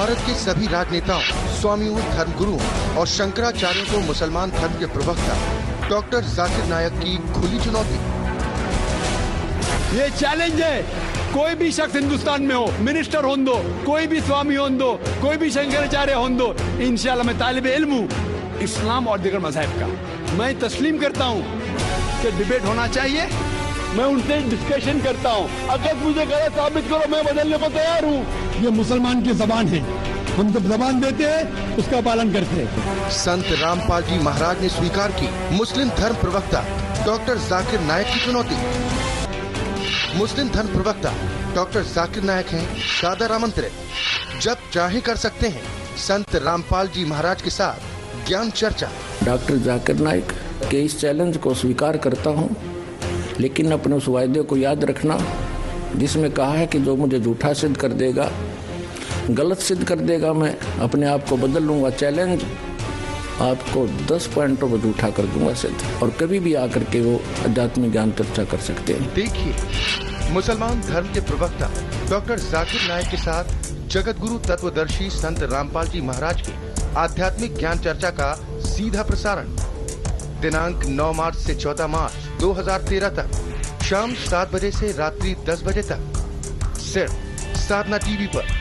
भारत के सभी राजनेताओं स्वामियों धर्मगुरुओं और शंकराचार्यों को मुसलमान धर्म के प्रवक्ता, डॉक्टर जाकिर नायक की खुली चुनौती। ये चैलेंज है। कोई भी शख्स हिंदुस्तान में हो मिनिस्टर हो दो, कोई भी स्वामी हो दो, कोई भी शंकराचार्य हो दो, इंशाल्लाह मैं तालिब इल्म हूँ, इस्लाम और दिगर मज़हब का। मैं तस्लीम करता हूँ कि डिबेट होना चाहिए। मैं उनसे डिस्कशन करता हूँ। अगर मुझे गलत साबित करो मैं बदलने को तैयार हूँ। ये मुसलमान की जबान है। हम जब जबान देते हैं उसका पालन करते हैं। संत रामपाल जी महाराज ने स्वीकार की। मुस्लिम धर्म प्रवक्ता डॉक्टर जाकिर नायक की चुनौती। मुस्लिम धर्म प्रवक्ता डॉक्टर जाकिर नायक हैं सादर आमंत्रित। जब चाहे कर सकते हैं संत रामपाल जी महाराज के साथ ज्ञान चर्चा। डॉक्टर जाकिर नायक के इस चैलेंज को स्वीकार करता हूँ, लेकिन अपने उस वायदे को याद रखना, जिसमें कहा है कि जो मुझे झूठा सिद्ध कर देगा, गलत सिद्ध कर देगा, मैं अपने आप को बदल लूँगा, चैलेंज आपको 10 पॉइंटों पर झूठा कर दूँगा सिद्ध। और कभी भी आकर के वो आध्यात्मिक ज्ञान चर्चा कर सकते हैं। देखिए, मुसलमान धर्म के प्रवक्ता डॉक्टर जाकिर नायक के साथ जगत गुरु तत्वदर्शी संत रामपाल जी महाराज के आध्यात्मिक ज्ञान चर्चा का सीधा प्रसारण। दिनांक 9 मार्च से 14 मार्च 2013 तक। शाम सात बजे से रात्रि 10 बजे तक। सिर्फ़ साधना टीवी पर।